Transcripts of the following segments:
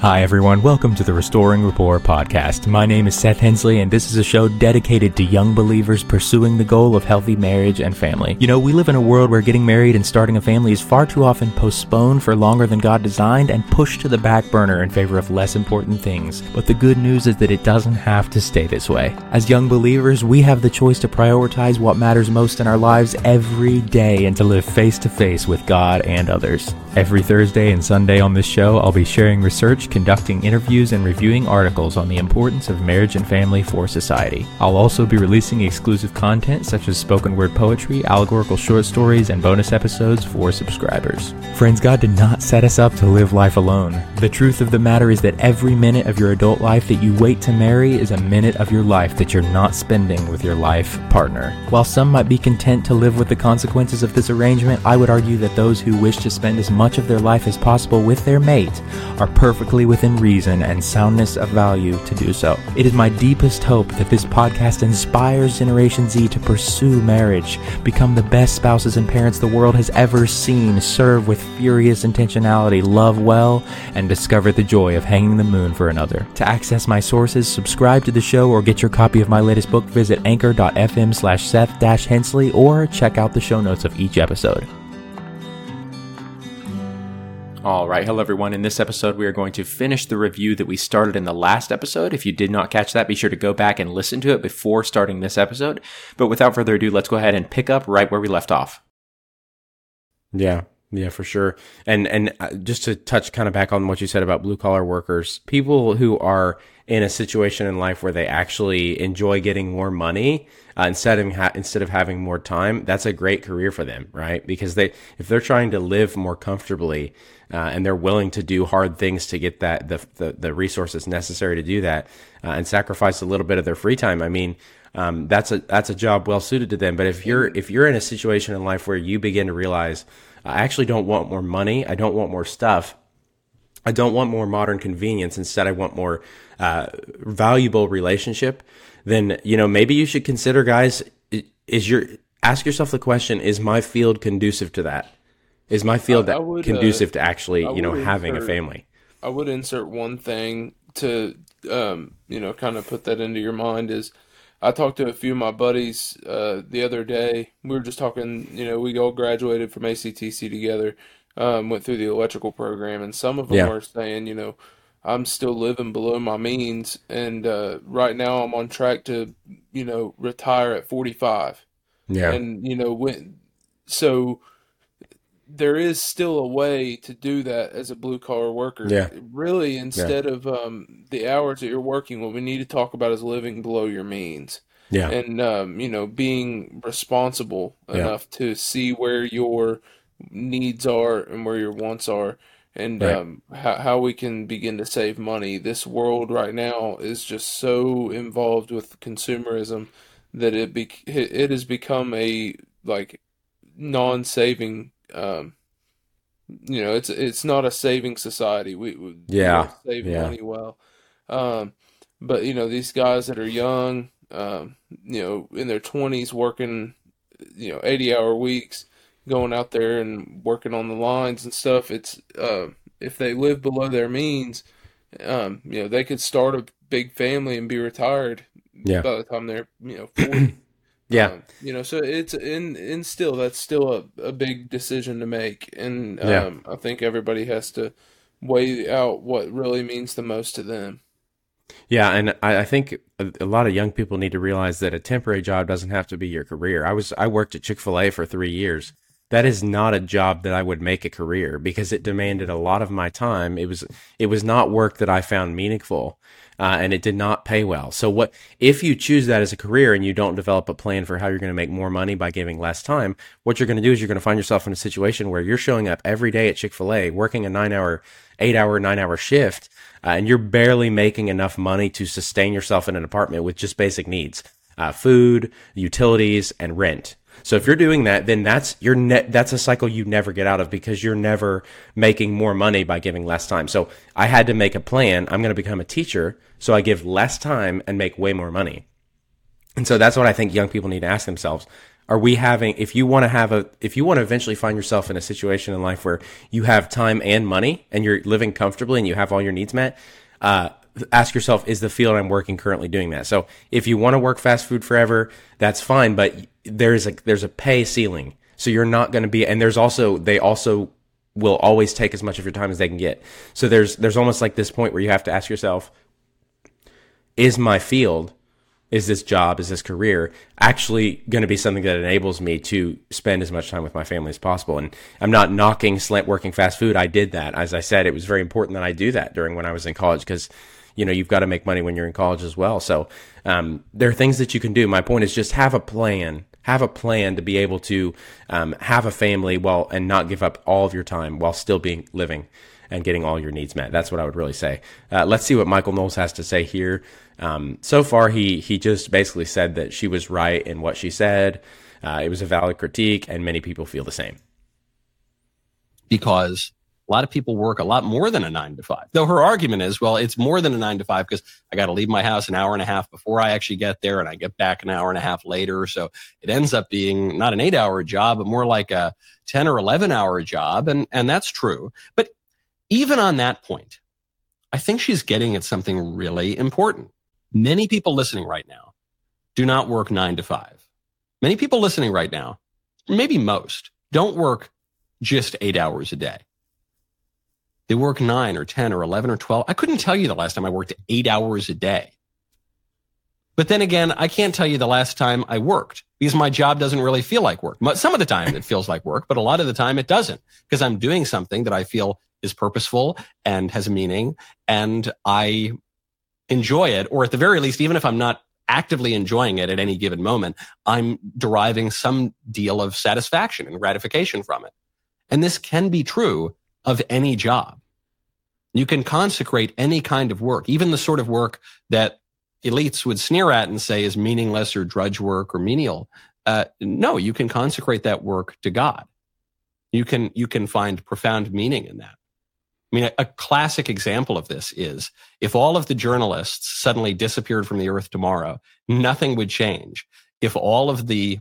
Hi, everyone. Welcome to the Restoring Rapport podcast. My name is Seth Hensley, and this is a show dedicated to young believers pursuing the goal of healthy marriage and family. You know, we live in a world where getting married and starting a family is far too often postponed for longer than God designed and pushed to the back burner in favor of less important things. But the good news is that it doesn't have to stay this way. As young believers, we have the choice to prioritize what matters most in our lives every day and to live face to face with God and others. Every Thursday and Sunday on this show, I'll be sharing research, conducting interviews, and reviewing articles on the importance of marriage and family for society. I'll also be releasing exclusive content such as spoken word poetry, allegorical short stories, and bonus episodes for subscribers. Friends, God did not set us up to live life alone. The truth of the matter is that every minute of your adult life that you wait to marry is a minute of your life that you're not spending with your life partner. While some might be content to live with the consequences of this arrangement, I would argue that those who wish to spend as much of their life as possible with their mate are perfectly within reason and soundness of value to do so. It is my deepest hope that this podcast inspires Generation Z to pursue marriage, become the best spouses and parents the world has ever seen, serve with furious intentionality, love well, and discover the joy of hanging the moon for another. To access my sources, subscribe to the show, or get your copy of my latest book, visit anchor.fm slash Seth Hensley, or check out the show notes of each episode. All right. Hello, everyone. In this episode, we are going to finish the review that we started in the last episode. If you did not catch that, be sure to go back and listen to it before starting this episode. But without further ado, let's go ahead and pick up right where we left off. Yeah. Yeah, for sure. And and uh, just to touch kind of back on what you said about blue collar workers, people who are in a situation in life where they actually enjoy getting more money uh, instead of ha- instead of having more time, that's a great career for them, right? Because they if they're trying to live more comfortably uh, and they're willing to do hard things to get that the the, the resources necessary to do that uh, and sacrifice a little bit of their free time. I mean, um, that's a that's a job well suited to them. But if you're if you're in a situation in life where you begin to realize I actually don't want more money. I don't want more stuff. I don't want more modern convenience. Instead, I want more uh, valuable relationship. Then you know maybe you should consider, guys. Is your ask yourself the question: Is my field conducive to that? Is my field would, conducive uh, to actually you know having insert, a family? I would insert one thing to um, you know kind of put that into your mind is I talked to a few of my buddies uh, the other day. We were just talking, you know, we all graduated from ACTC together, um, went through the electrical program, and some of them yeah. were saying, you know, I'm still living below my means, and uh, right now I'm on track to, you know, retire at 45. Yeah, and you know when, so there is still a way to do that as a blue collar worker. Yeah. Really, instead yeah. of um, the hours that you're working, what we need to talk about is living below your means. Yeah. And, um, you know, being responsible yeah. enough to see where your needs are and where your wants are and right. um, how, how we can begin to save money. This world right now is just so involved with consumerism that it be, it has become a like non-saving um, you know, it's it's not a saving society. We, we yeah save yeah. money well, um, but you know these guys that are young, um, you know, in their twenties, working, you know, eighty hour weeks, going out there and working on the lines and stuff. It's uh, if they live below their means, um, you know, they could start a big family and be retired yeah. by the time they're you know forty. Yeah. Um, you know, so it's in in still that's still a, a big decision to make, and um, yeah. I think everybody has to weigh out what really means the most to them. Yeah, and I, I think a, a, lot of young people need to realize that a temporary job doesn't have to be your career. I was I worked at Chick Fil A for three years. That is not a job that I would make a career because it demanded a lot of my time. It was it was not work that I found meaningful uh, and it did not pay well. So what if you choose that as a career and you don't develop a plan for how you're going to make more money by giving less time? What you're going to do is you're going to find yourself in a situation where you're showing up every day at Chick Fil A, working a nine hour, eight hour, nine hour shift, uh, and you're barely making enough money to sustain yourself in an apartment with just basic needs, uh, food, utilities, and rent. So if you're doing that, then that's your net. That's a cycle you never get out of because you're never making more money by giving less time. So I had to make a plan. I'm going to become a teacher, so I give less time and make way more money. And so that's what I think young people need to ask themselves. Are we having if you want to have a if you want to eventually find yourself in a situation in life where you have time and money and you're living comfortably and you have all your needs met, uh, ask yourself, is the field I'm working currently doing that? So if you want to work fast food forever, that's fine, but there's a there's a pay ceiling. So you're not going to be and there's also they also will always take as much of your time as they can get. So there's there's almost like this point where you have to ask yourself, is my field is this job, is this career actually going to be something that enables me to spend as much time with my family as possible? And I'm not knocking slant working fast food. I did that. As I said, it was very important that I do that during when I was in college because, you know, you've got to make money when you're in college as well. So, um, there are things that you can do. My point is just have a plan. Have a plan to be able to um, have a family while and not give up all of your time while still being living and getting all your needs met. That's what I would really say. Uh, let's see what Michael Knowles has to say here. Um, so far, he he just basically said that she was right in what she said. Uh, it was a valid critique, and many people feel the same. Because a lot of people work a lot more than a nine to five. Though her argument is, well, it's more than a nine to five because I got to leave my house an hour and a half before I actually get there, and I get back an hour and a half later. So it ends up being not an eight hour job, but more like a ten or eleven hour job, and and that's true. But even on that point, I think she's getting at something really important Many people listening right now do not work nine to five. Many people listening right now, maybe most, don't work just eight hours a day. They work nine or 10 or 11 or 12. I couldn't tell you the last time I worked eight hours a day. But then again, I can't tell you the last time I worked because my job doesn't really feel like work. Some of the time it feels like work, but a lot of the time it doesn't because I'm doing something that I feel is purposeful and has meaning. And I enjoy it, or at the very least, even if I'm not actively enjoying it at any given moment, I'm deriving some deal of satisfaction and gratification from it. And this can be true of any job. You can consecrate any kind of work, even the sort of work that elites would sneer at and say is meaningless or drudge work or menial. Uh, no, you can consecrate that work to God. You can, you can find profound meaning in that. I mean, a, a, classic example of this is if all of the journalists suddenly disappeared from the earth tomorrow, nothing would change. If all of the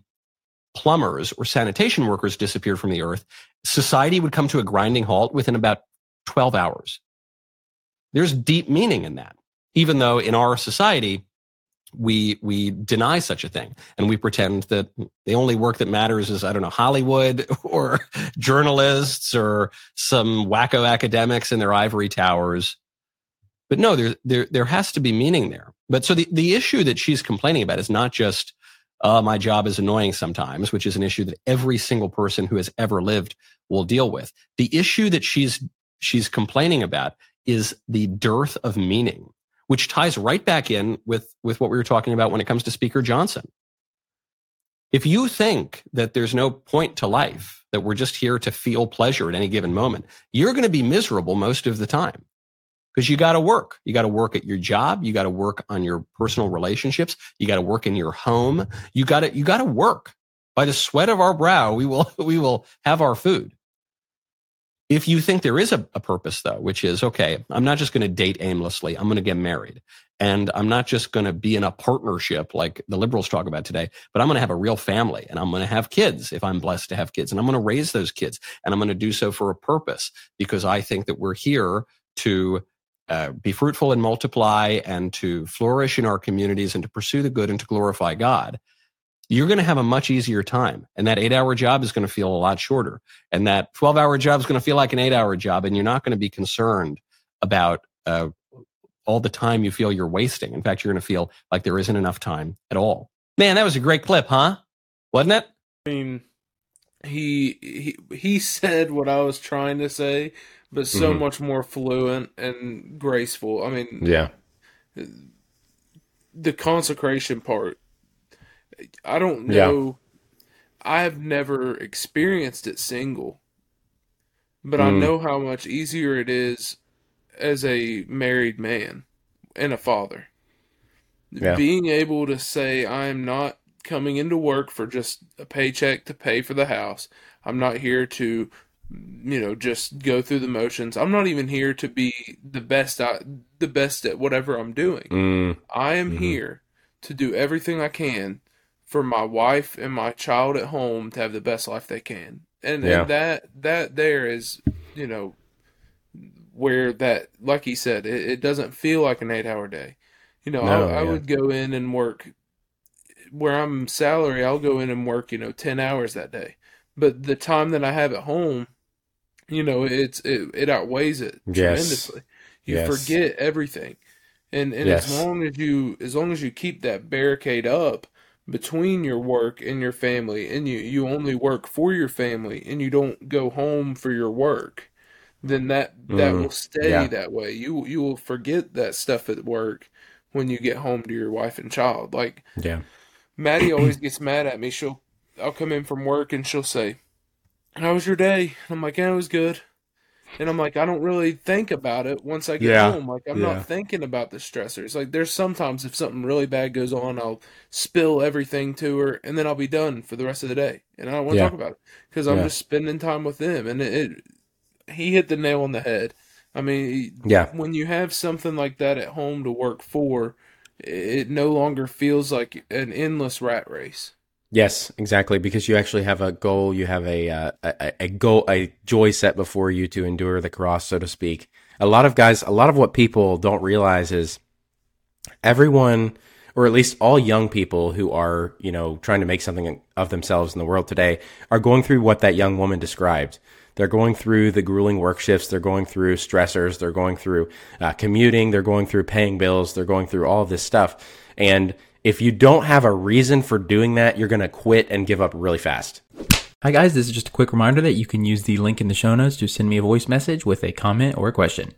plumbers or sanitation workers disappeared from the earth, society would come to a grinding halt within about 12 hours. There's deep meaning in that, even though in our society, we we deny such a thing and we pretend that the only work that matters is i don't know hollywood or journalists or some wacko academics in their ivory towers but no there there there has to be meaning there but so the the issue that she's complaining about is not just uh, my job is annoying sometimes which is an issue that every single person who has ever lived will deal with the issue that she's she's complaining about is the dearth of meaning which ties right back in with, with what we were talking about when it comes to Speaker Johnson. If you think that there's no point to life, that we're just here to feel pleasure at any given moment, you're going to be miserable most of the time because you got to work. You got to work at your job. You got to work on your personal relationships. You got to work in your home. You got to, you got to work by the sweat of our brow. We will, we will have our food. If you think there is a, a purpose though, which is, okay, I'm not just going to date aimlessly. I'm going to get married and I'm not just going to be in a partnership like the liberals talk about today, but I'm going to have a real family and I'm going to have kids if I'm blessed to have kids and I'm going to raise those kids and I'm going to do so for a purpose because I think that we're here to uh, be fruitful and multiply and to flourish in our communities and to pursue the good and to glorify God you're going to have a much easier time. And that eight hour job is going to feel a lot shorter. And that 12 hour job is going to feel like an eight hour job. And you're not going to be concerned about uh, all the time you feel you're wasting. In fact, you're going to feel like there isn't enough time at all. Man, that was a great clip, huh? Wasn't it? I mean, he he he said what I was trying to say, but so mm-hmm. much more fluent and graceful. I mean, yeah. The consecration part I don't know. Yeah. I have never experienced it single, but mm. I know how much easier it is as a married man and a father. Yeah. Being able to say, I am not coming into work for just a paycheck to pay for the house. I'm not here to, you know, just go through the motions. I'm not even here to be the best, I, the best at whatever I'm doing. Mm. I am mm-hmm. here to do everything I can for my wife and my child at home to have the best life they can. And, Yeah. and that that there is, you know, where that like he said, it, it doesn't feel like an eight hour day. You know, No, I, I would go in and work where I'm salary, I'll go in and work, you know, ten hours that day. But the time that I have at home, you know, it's it, it outweighs it Yes. tremendously. You Yes. forget everything. And and Yes. as long as you as long as you keep that barricade up between your work and your family and you you only work for your family and you don't go home for your work, then that that Mm, will stay yeah. that way. You you will forget that stuff at work when you get home to your wife and child. Like Yeah. Maddie always gets mad at me. She'll I'll come in from work and she'll say, "How was your day?" I'm like, "Yeah, it was good." And I'm like, I don't really think about it once I get Yeah. home. Like I'm Yeah. not thinking about the stressors. Like there's sometimes if something really bad goes on, I'll spill everything to her, and then I'll be done for the rest of the day, and I don't want to Yeah. talk about it because I'm just spending time with them. And it, it, he hit the nail on the head. I mean, Yeah. when you have something like that at home to work for, it no longer feels like an endless rat race. Yes, exactly. Because you actually have a goal, you have a, uh, a a goal, a joy set before you to endure the cross, so to speak. A lot of guys, a lot of what people don't realize is everyone, or at least all young people who are, you know, trying to make something of themselves in the world today, are going through what that young woman described. They're going through the grueling work shifts. They're going through stressors. They're going through uh, commuting. They're going through paying bills. They're going through all of this stuff. And if you don't have a reason for doing that, you're going to quit and give up really fast. Hi, guys. This is just a quick reminder that you can use the link in the show notes to send me a voice message with a comment or a question.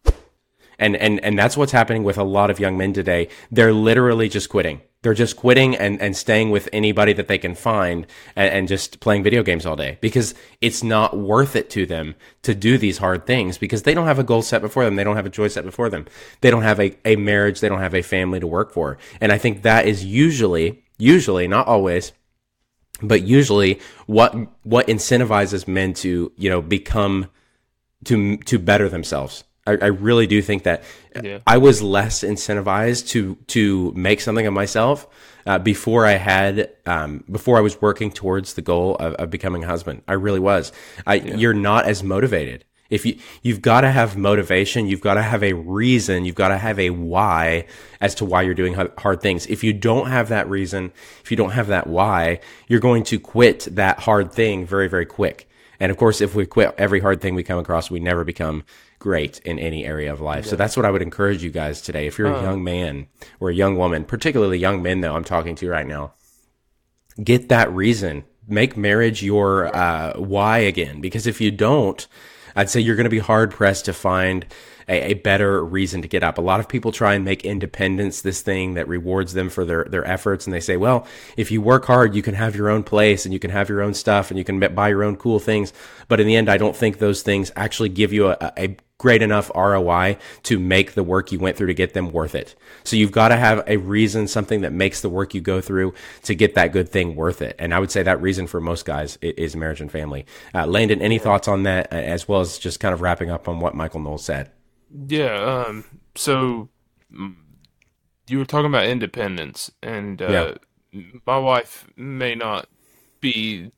And, and, and that's what's happening with a lot of young men today. They're literally just quitting. They're just quitting and, and staying with anybody that they can find and, and just playing video games all day because it's not worth it to them to do these hard things because they don't have a goal set before them. They don't have a choice set before them. They don't have a, a marriage. They don't have a family to work for. And I think that is usually, usually, not always, but usually what, what incentivizes men to, you know, become to to better themselves. I, I really do think that Yeah. I was less incentivized to to make something of myself uh, before I had um, before I was working towards the goal of, of becoming a husband. I really was. I, You're not as motivated. If you you've got to have motivation, you've got to have a reason, you've got to have a why as to why you're doing hard things. If you don't have that reason, if you don't have that why, you're going to quit that hard thing very very quick. And of course, if we quit every hard thing we come across, we never become great in any area of life. So that's what I would encourage you guys today. If you're a young man or a young woman, particularly young men though, I'm talking to right now, get that reason. Make marriage your uh, why again. Because if you don't, I'd say you're going to be hard pressed to find a, a better reason to get up. A lot of people try and make independence this thing that rewards them for their, their efforts. And they say, well, if you work hard, you can have your own place and you can have your own stuff and you can buy your own cool things. But in the end, I don't think those things actually give you a, a great enough ROI to make the work you went through to get them worth it. So you've got to have a reason, something that makes the work you go through to get that good thing worth it. And I would say that reason for most guys is marriage and family. Uh, Landon, any thoughts on that, uh, as well as just kind of wrapping up on what Michael Knowles said? Yeah. Um. So mm, you were talking about independence, and uh, my wife may not be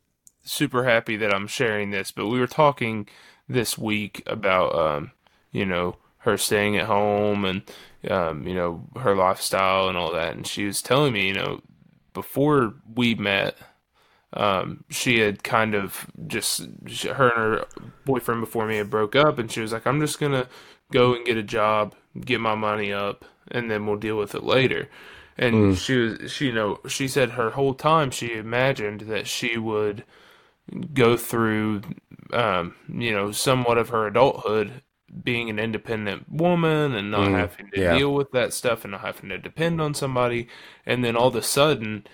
super happy that I'm sharing this, but we were talking this week about um, you know, her staying at home and um, you know, her lifestyle and all that, and she was telling me, you know, before we met, um, she had kind of just her and her boyfriend before me had broke up, and she was like, "I'm just gonna go and get a job, get my money up, and then we'll deal with it later." And she was, she, you know, she said her whole time she imagined that she would go through, um, you know, somewhat of her adulthood being an independent woman and not having to yeah. deal with that stuff and not having to depend on somebody. And then all of a sudden,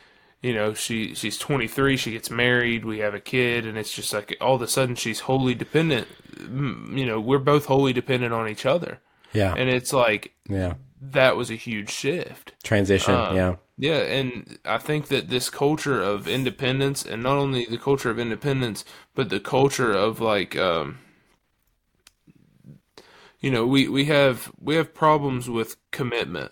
you know, she she's 23, she gets married, we have a kid, and it's just like all of a sudden she's wholly dependent. You know, we're both wholly dependent on each other, Yeah. and it's like Yeah. that was a huge shift. Transition. Um, yeah. Yeah, and I think that this culture of independence, and not only the culture of independence, but the culture of like, um, you know, we we have we have problems with commitment.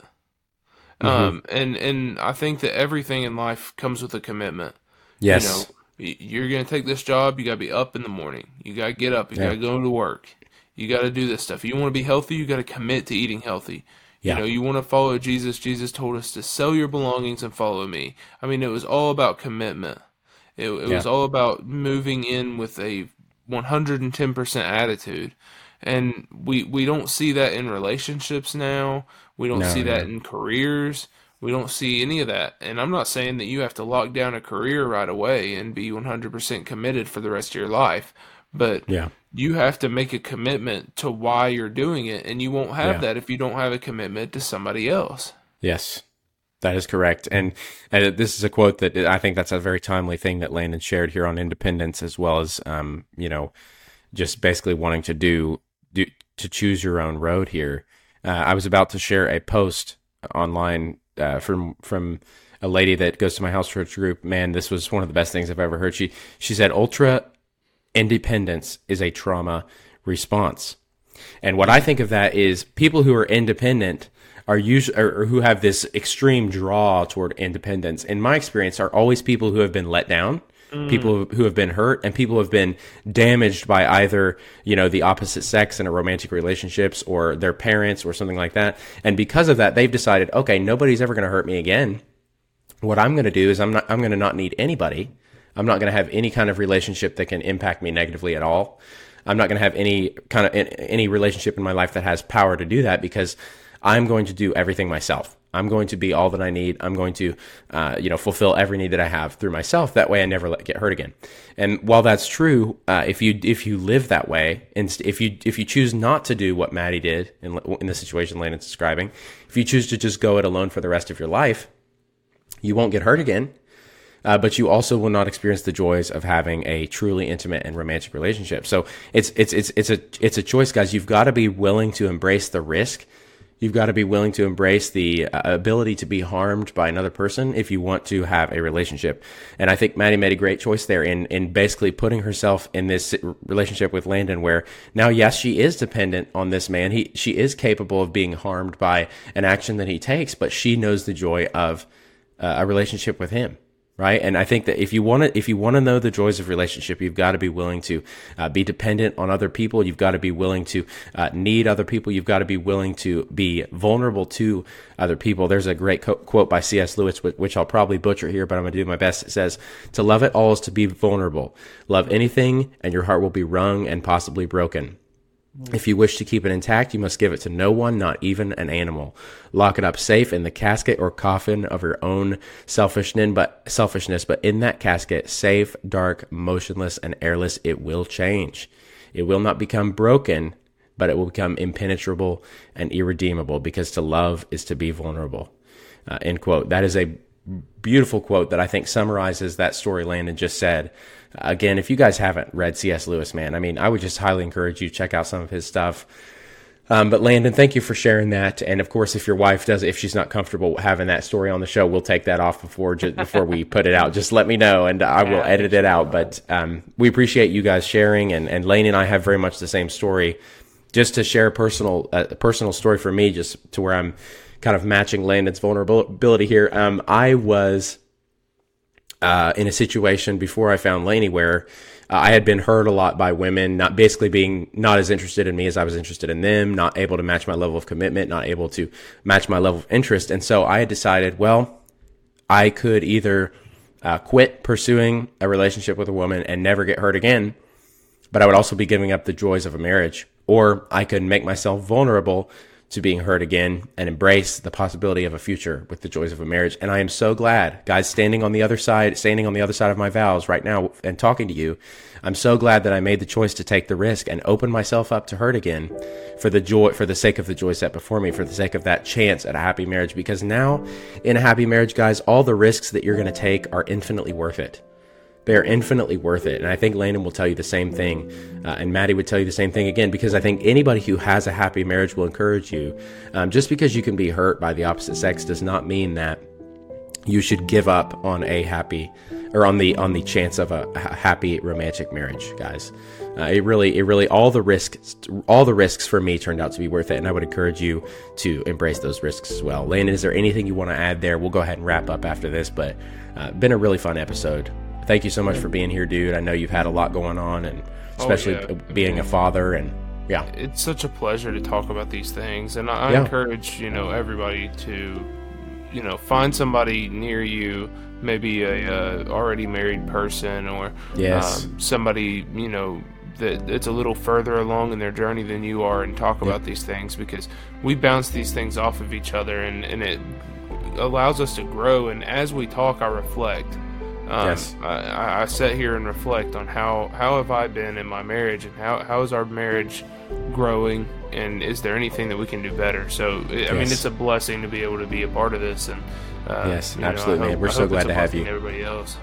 Mm-hmm. Um, and and I think that everything in life comes with a commitment. Yes. You know, you're going to take this job. You got to be up in the morning. You got to get up. You yeah. got to go to work. You got to do this stuff. You want to be healthy. You got to commit to eating healthy. Yeah. You know, you want to follow Jesus. Jesus told us to sell your belongings and follow me. I mean, it was all about commitment. It, it yeah. was all about moving in with a 110% attitude. And we we don't see that in relationships now. We don't no, see that in careers. We don't see any of that. And I'm not saying that you have to lock down a career right away and be 100% committed for the rest of your life, but yeah. you have to make a commitment to why you're doing it. And you won't have yeah. that if you don't have a commitment to somebody else. Yes. That is correct. And, and this is a quote that I think that's a very timely thing that Landon shared here on independence, as well as, um, you know, just basically wanting to do, do to choose your own road here. Uh, I was about to share a post online uh, from from a lady that goes to my house church group. Man, this was one of the best things I've ever heard. She she said, "Ultra independence is a trauma response." And what I think of that is people who are independent are usually or, who have this extreme draw toward independence. In my experience, are always people who have been let down mm. people who have been hurt and people who have been damaged by either, you know, the opposite sex in a romantic relationships or their parents or something like that. And because of that, they've decided, okay, nobody's ever going to hurt me again. What I'm going to do is I'm not, I'm going to not need anybody. I'm not going to have any kind of relationship that can impact me negatively at all. I'm not going to have any kind of any relationship in my life that has power to do that because I'm going to do everything myself. I'm going to be all that I need. I'm going to, uh, you know, fulfill every need that I have through myself. That way, I never get hurt again. And while that's true, uh, if you if you live that way, and if you if you choose not to do what Maddie did in in the situation Landon's describing, if you choose to just go it alone for the rest of your life, you won't get hurt again. Uh, but you also will not experience the joys of having a truly intimate and romantic relationship. So it's it's it's it's a it's a choice, guys. You've got to be willing to embrace the risk You've got to be willing to embrace the uh, ability to be harmed by another person if you want to have a relationship. And I think Maddie made a great choice there in, in basically putting herself in this relationship with Landon where now, yes, she is dependent on this man. He, she is capable of being harmed by an action that he takes, but she knows the joy of uh, a relationship with him right? And I think that if you want to, if you want to know the joys of relationship, you've got to be willing to uh, be dependent on other people. You've got to be willing to uh, need other people. You've got to be willing to be vulnerable to other people. There's a great co- quote by C.S. Lewis, which I'll probably butcher here, but I'm going to do my best. It says, "To love it all is to be vulnerable. Love anything, and your heart will be wrung and possibly broken." If you wish to keep it intact, you must give it to no one, not even an animal. Lock it up safe in the casket or coffin of your own selfishness, but selfishness, but in that casket, safe, dark, motionless, and airless, it will change. It will not become broken, but it will become impenetrable and irredeemable because to love is to be vulnerable. Uh, end quote. That is a beautiful quote that I think summarizes that story Landon just said. Again, if you guys haven't read C.S. Lewis, man, I mean, I would just highly encourage you to check out some of his stuff. Um, but Landon, thank you for sharing that. And of course, if your wife does, if she's not comfortable having that story on the show, we'll take that off before just before we put it out. Just let me know, and I will edit it out. But um, we appreciate you guys sharing, and and Laney and I have very much the same story. Just to share a personal uh, a personal story for me, just to where I'm kind of matching Landon's vulnerability here. Um, I was uh, in a situation before I found Laney where uh, I had been hurt a lot by women, not basically being not as interested in me as I was interested in them, not able to match my level of commitment, not able to match my level of interest. And so I had decided, well, I could either uh, quit pursuing a relationship with a woman and never get hurt again, but I would also be giving up the joys of a marriage, or I could make myself vulnerable to being hurt again and embrace the possibility of a future with the joys of a marriage. And I am so glad, guys, standing on the other side, standing on the other side of my vows right now and talking to you. I'm so glad that I made the choice to take the risk and open myself up to hurt again for the joy, for the sake of the joy set before me, for the sake of that chance at a happy marriage. Because now in a happy marriage, guys, all the risks that you're going to take are infinitely worth it they're infinitely worth it. And I think Landon will tell you the same thing. Uh, and Maddie would tell you the same thing again, because I think anybody who has a happy marriage will encourage you. Um, just because you can be hurt by the opposite sex does not mean that you should give up on a happy or on the on the chance of a happy romantic marriage, guys. Uh, it really, it really, all the risks, all the risks for me turned out to be worth it, and I would encourage you to embrace those risks as well. Landon, is there anything you want to add there? We'll go ahead and wrap up after this, but uh, been a really fun episode. Thank you so much for being here, dude. I know you've had a lot going on, and especially oh, yeah. being a father and yeah it's such a pleasure to talk about these things and i, I yeah. encourage you know everybody to you know find somebody near you maybe a, a already married person or yes. um, somebody you know that it's a little further along in their journey than you are and talk about these things because we bounce these things off of each other and, and it allows us to grow and as we talk i reflect um, yes. I, I, sit here and reflect on how, how have I been in my marriage and how, how is our marriage growing and is there anything that we can do better? So, I yes. mean, it's a blessing to be able to be a part of this. And uh, yes, absolutely, hope, We're so glad to have you. Everybody else.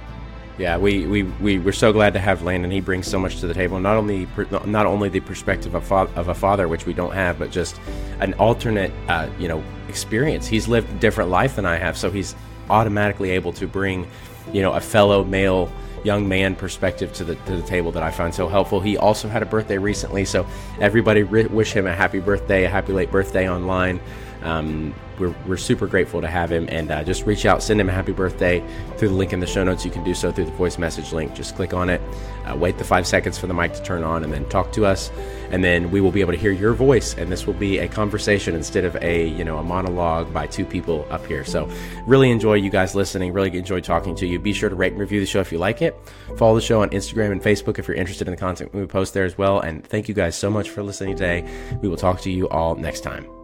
Yeah, we, we, we, we're so glad to have Landon. He brings so much to the table. Not only not only the perspective of, fa- of a father, which we don't have, but just an alternate, uh, you know, experience. He's lived a different life than I have, so he's automatically able to bring you know, a fellow male young man perspective to the to the table that I find so helpful. He also had a birthday recently, so everybody re- wish him a happy birthday, a happy late birthday online. Um, we're, we're super grateful to have him and uh, just reach out, send him a happy birthday through the link in the show notes. You can do so through the voice message link. Just click on it, uh, wait the five seconds for the mic to turn on, and then talk to us. And then we will be able to hear your voice, and this will be a conversation instead of a you know a monologue by two people up here. So really enjoy you guys listening. Really enjoy talking to you. Be sure to rate and review the show if you like it. Follow the show on Instagram and Facebook if you're interested in the content we post there as well. And thank you guys so much for listening today. We will talk to you all next time.